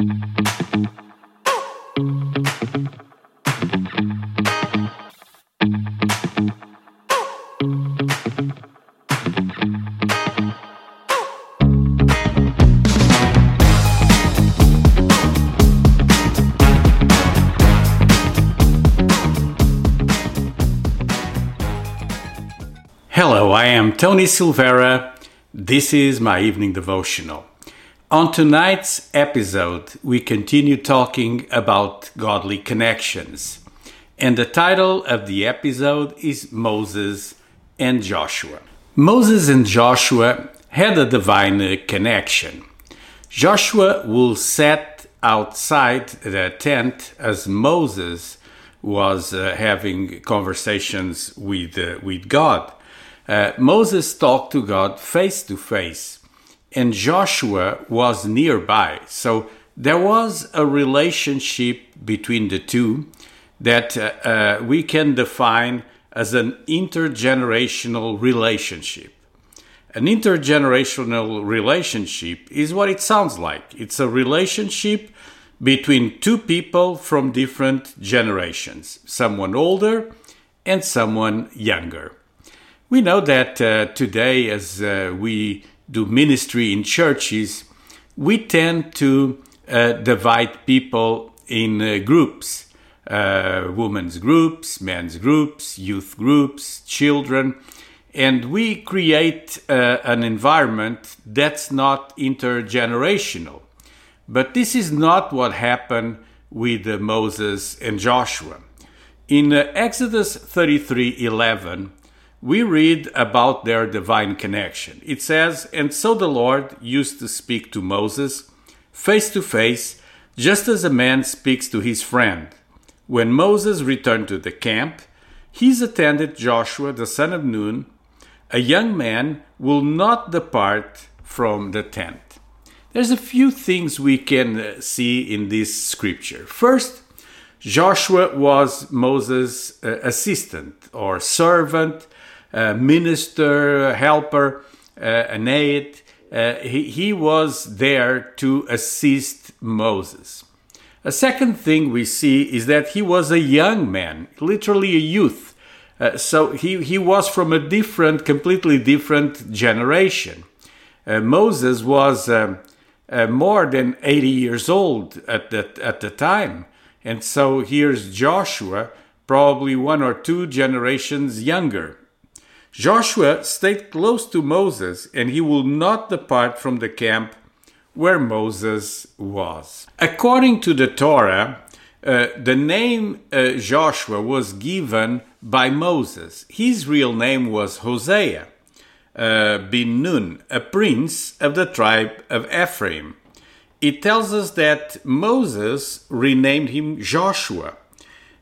Hello, I am Tony Silvera. This is my evening devotional. On tonight's episode, we continue talking about godly connections. And the title of the episode is Moses and Joshua. Moses and Joshua had a divine connection. Joshua will set outside the tent as Moses was uh, having conversations with, uh, with God. Uh, Moses talked to God face to face, and Joshua was nearby. So there was a relationship between the two that uh, uh, we can define as an intergenerational relationship. An intergenerational relationship is what it sounds like it's a relationship between two people from different generations, someone older and someone younger. We know that uh, today, as uh, we do ministry in churches, we tend to uh, divide people in uh, groups uh, women's groups, men's groups, youth groups, children, and we create uh, an environment that's not intergenerational. But this is not what happened with Moses and Joshua. In Exodus 33 11, we read about their divine connection. It says, And so the Lord used to speak to Moses face to face, just as a man speaks to his friend. When Moses returned to the camp, his attendant Joshua, the son of Nun, a young man, will not depart from the tent. There's a few things we can uh, see in this scripture. First, Joshua was Moses' uh, assistant or servant minister, helper, uh, an. Uh, he, he was there to assist Moses. A second thing we see is that he was a young man, literally a youth. Uh, so he, he was from a different, completely different generation. Uh, Moses was um, uh, more than 80 years old at the, at the time. And so here's Joshua, probably one or two generations younger. Joshua stayed close to Moses, and he will not depart from the camp where Moses was. According to the Torah, uh, the name uh, Joshua was given by Moses. His real name was Hosea uh, bin Nun, a prince of the tribe of Ephraim. It tells us that Moses renamed him Joshua,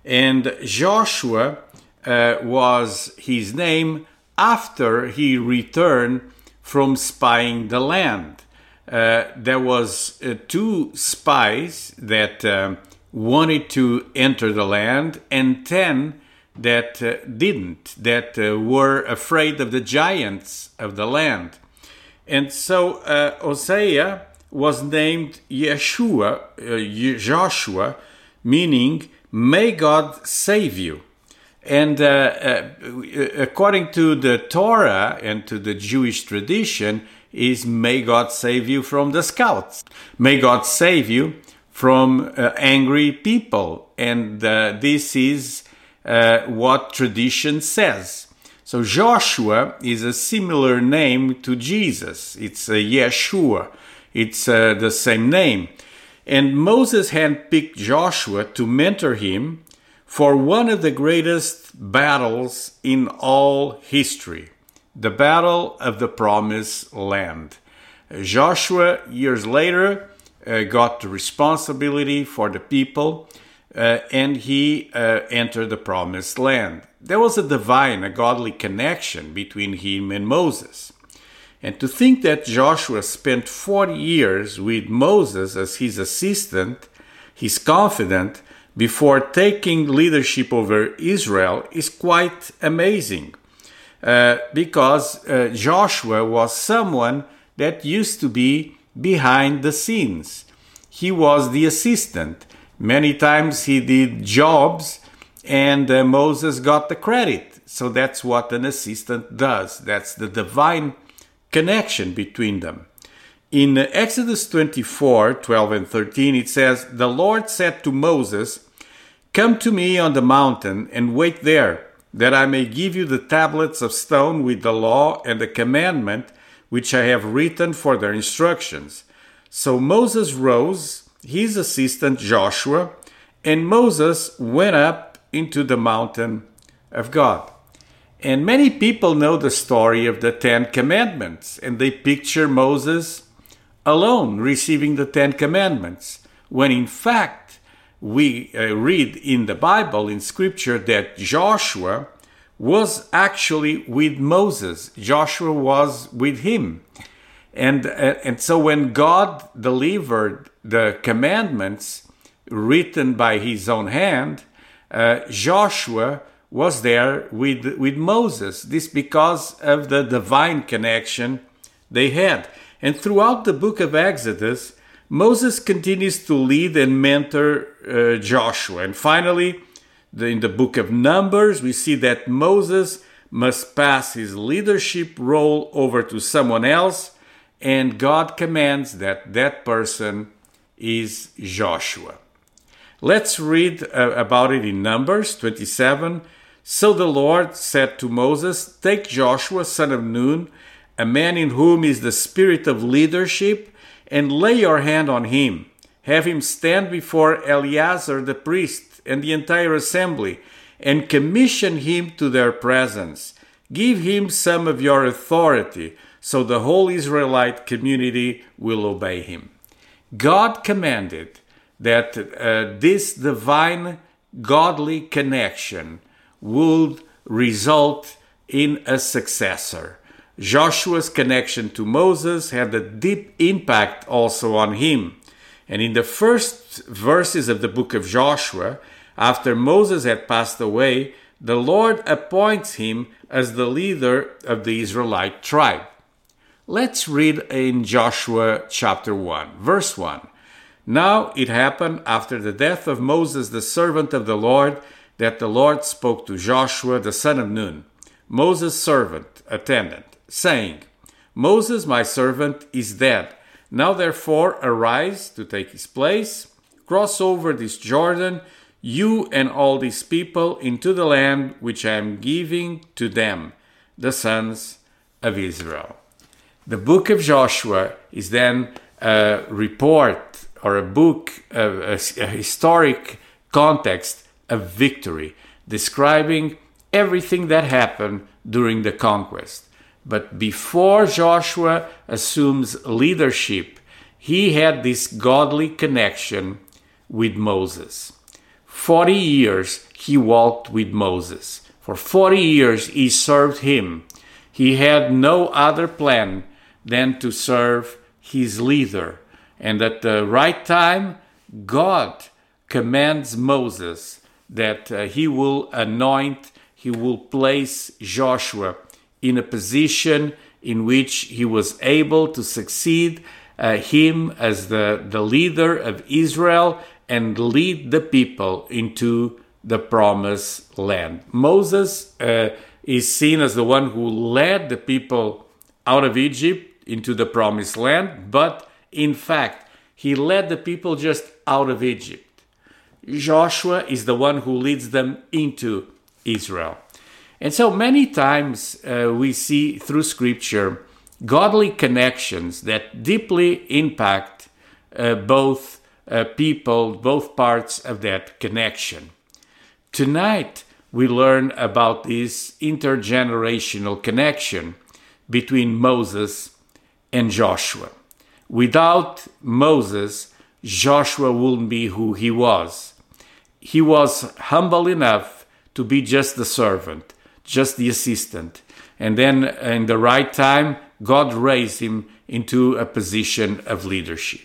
and Joshua uh, was his name after he returned from spying the land. Uh, there was uh, two spies that uh, wanted to enter the land and 10 that uh, didn't that uh, were afraid of the giants of the land and so uh, hosea was named yeshua joshua meaning may god save you and uh, uh, according to the Torah and to the Jewish tradition, is may God save you from the scouts. May God save you from uh, angry people. And uh, this is uh, what tradition says. So Joshua is a similar name to Jesus. It's a Yeshua. It's uh, the same name. And Moses handpicked Joshua to mentor him for one of the greatest battles in all history the Battle of the Promised Land. Joshua, years later, uh, got the responsibility for the people uh, and he uh, entered the Promised Land. There was a divine, a godly connection between him and Moses. And to think that Joshua spent 40 years with Moses as his assistant, his confidant, before taking leadership over Israel is quite amazing. Uh, because uh, Joshua was someone that used to be behind the scenes. he was the assistant. Many times he did jobs and uh, Moses got the credit. So that's what an assistant does. That's the divine connection between them. In Exodus 24 12 and 13, it says, The Lord said to Moses, Come to me on the mountain and wait there, that I may give you the tablets of stone with the law and the commandment which I have written for their instructions. So Moses rose, his assistant Joshua, and Moses went up into the mountain of God. And many people know the story of the Ten Commandments, and they picture Moses alone receiving the Ten Commandments, when in fact, we uh, read in the Bible, in Scripture, that Joshua was actually with Moses. Joshua was with him. And, uh, and so when God delivered the commandments written by his own hand, uh, Joshua was there with, with Moses. This because of the divine connection they had. And throughout the book of Exodus, Moses continues to lead and mentor uh, Joshua. And finally, the, in the book of Numbers, we see that Moses must pass his leadership role over to someone else, and God commands that that person is Joshua. Let's read uh, about it in Numbers 27. So the Lord said to Moses, Take Joshua, son of Nun, a man in whom is the spirit of leadership, and lay your hand on him. Have him stand before Eleazar the priest and the entire assembly, and commission him to their presence. Give him some of your authority, so the whole Israelite community will obey him. God commanded that uh, this divine godly connection would result in a successor. Joshua's connection to Moses had a deep impact also on him. And in the first verses of the book of Joshua, after Moses had passed away, the Lord appoints him as the leader of the Israelite tribe. Let's read in Joshua chapter 1, verse 1. Now it happened after the death of Moses, the servant of the Lord, that the Lord spoke to Joshua, the son of Nun, Moses' servant, attendant saying, Moses, my servant, is dead. Now therefore arise to take his place, cross over this Jordan, you and all these people, into the land which I am giving to them, the sons of Israel. The book of Joshua is then a report or a book, a, a historic context of victory, describing everything that happened during the conquest. But before Joshua assumes leadership, he had this godly connection with Moses. 40 years he walked with Moses. For 40 years he served him. He had no other plan than to serve his leader. And at the right time, God commands Moses that uh, he will anoint, he will place Joshua in a position in which he was able to succeed uh, him as the, the leader of Israel and lead the people into the promised land. Moses uh, is seen as the one who led the people out of Egypt into the promised land, but in fact, he led the people just out of Egypt. Joshua is the one who leads them into Israel. And so many times uh, we see through scripture godly connections that deeply impact uh, both uh, people, both parts of that connection. Tonight we learn about this intergenerational connection between Moses and Joshua. Without Moses, Joshua wouldn't be who he was. He was humble enough to be just the servant just the assistant. And then, in the right time, God raised him into a position of leadership.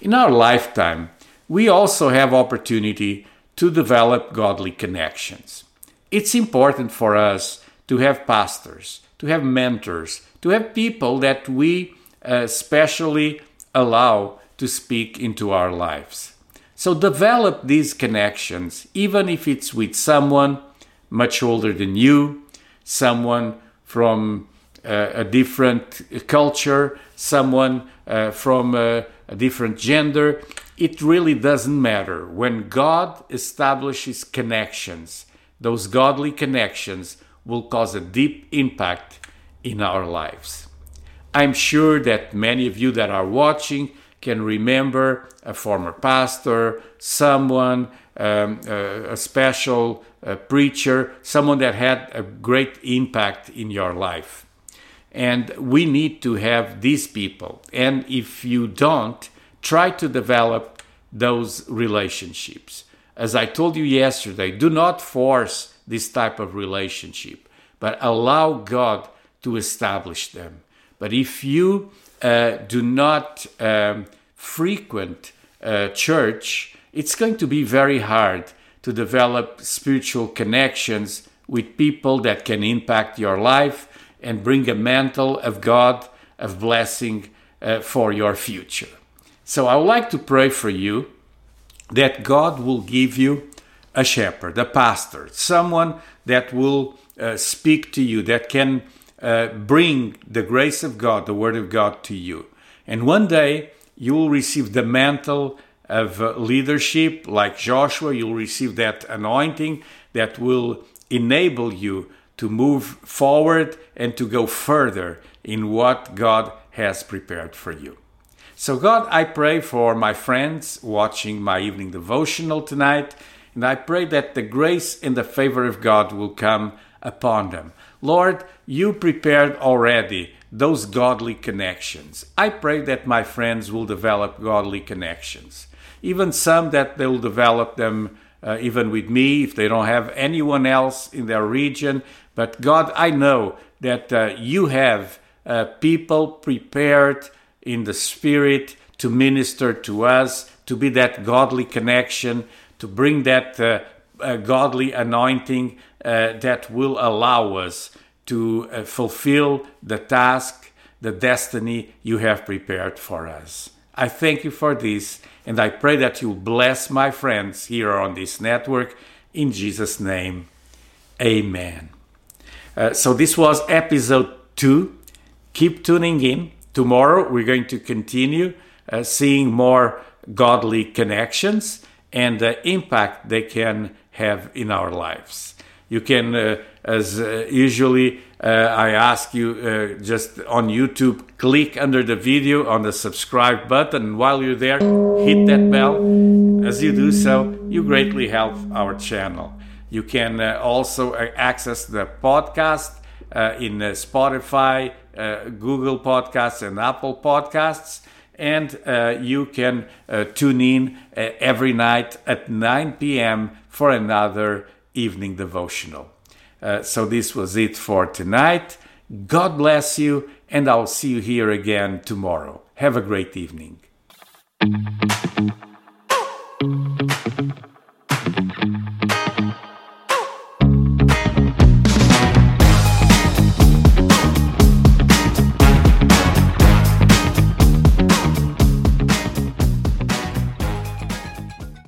In our lifetime, we also have opportunity to develop godly connections. It's important for us to have pastors, to have mentors, to have people that we uh, especially allow to speak into our lives. So develop these connections, even if it's with someone much older than you, someone from uh, a different culture, someone uh, from uh, a different gender. It really doesn't matter. When God establishes connections, those godly connections will cause a deep impact in our lives. I'm sure that many of you that are watching can remember a former pastor, someone, um, a, a, special preacher, someone that had a great impact in your life. And we need to have these people. And if you don't, try to develop those relationships. As I told you yesterday, do not force this type of relationship, but allow God to establish them. But if you uh, do not um, frequent uh, church, it's going to be very hard to develop spiritual connections with people that can impact your life and bring a mantle of God, of blessing uh, for your future. So I would like to pray for you that God will give you a shepherd, a pastor, someone that will uh, speak to you, that can uh, bring the grace of God, the Word of God to you. And one day you will receive the mantle of leadership like Joshua. You'll receive that anointing that will enable you to move forward and to go further in what God has prepared for you. So, God, I pray for my friends watching my evening devotional tonight, and I pray that the grace and the favor of God will come upon them. Lord, you prepared already those godly connections. I pray that my friends will develop godly connections, even some that they'll develop them uh, even with me if they don't have anyone else in their region. But God, I know that uh, you have uh, people prepared in the Spirit to minister to us, to be that godly connection, to bring that uh, uh, godly anointing uh, that will allow us to fulfill the task, the destiny you have prepared for us. I thank you for this, and I pray that you bless my friends here on this network. In Jesus' name, amen. Uh, so, this was episode two. Keep tuning in. Tomorrow, we're going to continue uh, seeing more godly connections and the impact they can have in our lives. You can, uh, as uh, usually, uh, I ask you uh, just on YouTube, click under the video on the subscribe button. While you're there, hit that bell. As you do so, you greatly help our channel. You can uh, also uh, access the podcast in Spotify, Google Podcasts, and Apple Podcasts and uh, you can uh, tune in uh, every night at 9 p.m. for another evening devotional. Uh, so, this was it for tonight. God bless you, and I'll see you here again tomorrow. Have a great evening.